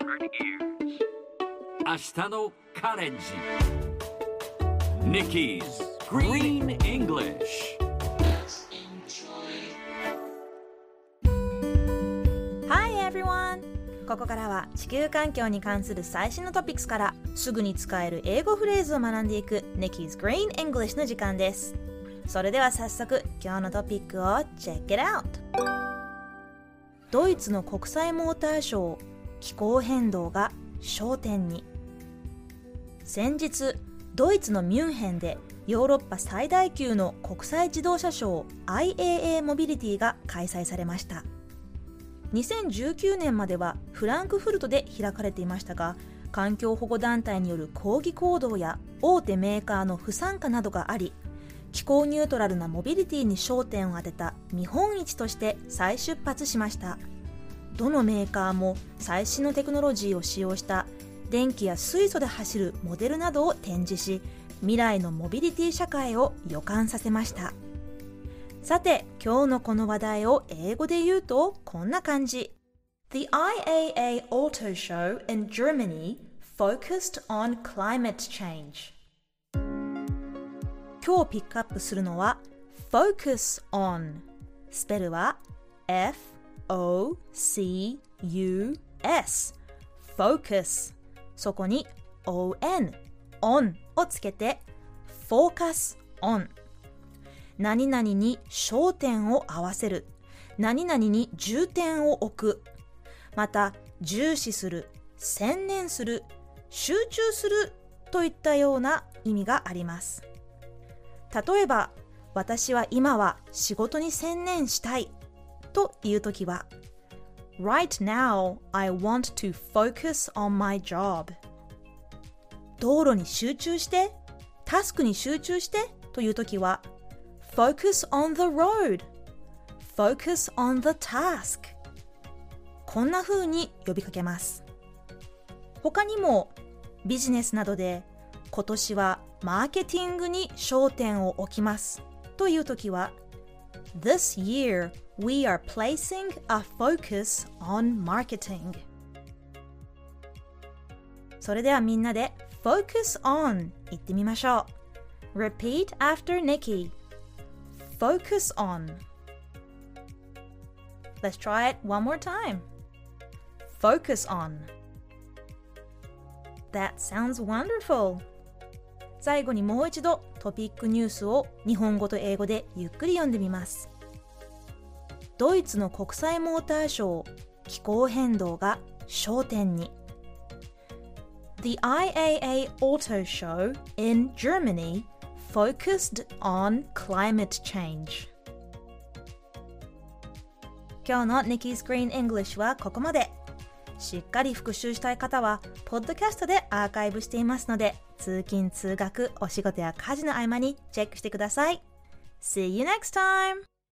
明日のカレンジ Nikki's Green English Hi everyone! ここからは地球環境に関する最新のトピックスからすぐに使える英語フレーズを学んでいく Nikki's Green English の時間ですそれでは早速今日のトピックを Check it out! ドイツの国際モーターショー気候変動が焦点に。先日ドイツのミュンヘンでヨーロッパ最大級の国際自動車ショー IAA モビリティが開催されました。2019年まではフランクフルトで開かれていましたが環境保護団体による抗議行動や大手メーカーの不参加などがあり気候ニュートラルなモビリティに焦点を当てた見本市として再出発しました。どのメーカーも最新のテクノロジーを使用した電気や水素で走るモデルなどを展示し未来のモビリティ社会を予感させました。さて今日のこの話題を英語で言うとこんな感じ。The IAA Auto Show in Germany focused on climate change. 今日ピックアップするのは focus on スペルは F O C U S focus そこに on on をつけて focus on 何々に焦点を合わせる。何々に重点を置く。また重視する。専念する。集中する。といったような意味があります。例えば私は今は仕事に専念したい。というときは Right now, I want to focus on my job. 道路に集中して、タスクに集中してというときは Focus on the road. Focus on the task. こんな風に呼びかけます。他にもビジネスなどで今年はマーケティングに焦点を置きますというときは This year we are placing a focus on marketing それではみんなで focus on 言ってみましょう Repeat after Nikki Focus on Let's try it one more time Focus on That sounds wonderful 最後にもう一度トピックニュースを日本語と英語でゆっくり読んでみます ドイツの国際モーターショー気候変動が焦点に。The IAA Auto Show in Germany focused on climate change. 今日の Nikki's Green English はここまで。しっかり復習したい方はポッドキャストでアーカイブしていますので通勤通学お仕事や家事の合間にチェックしてください。See you next time!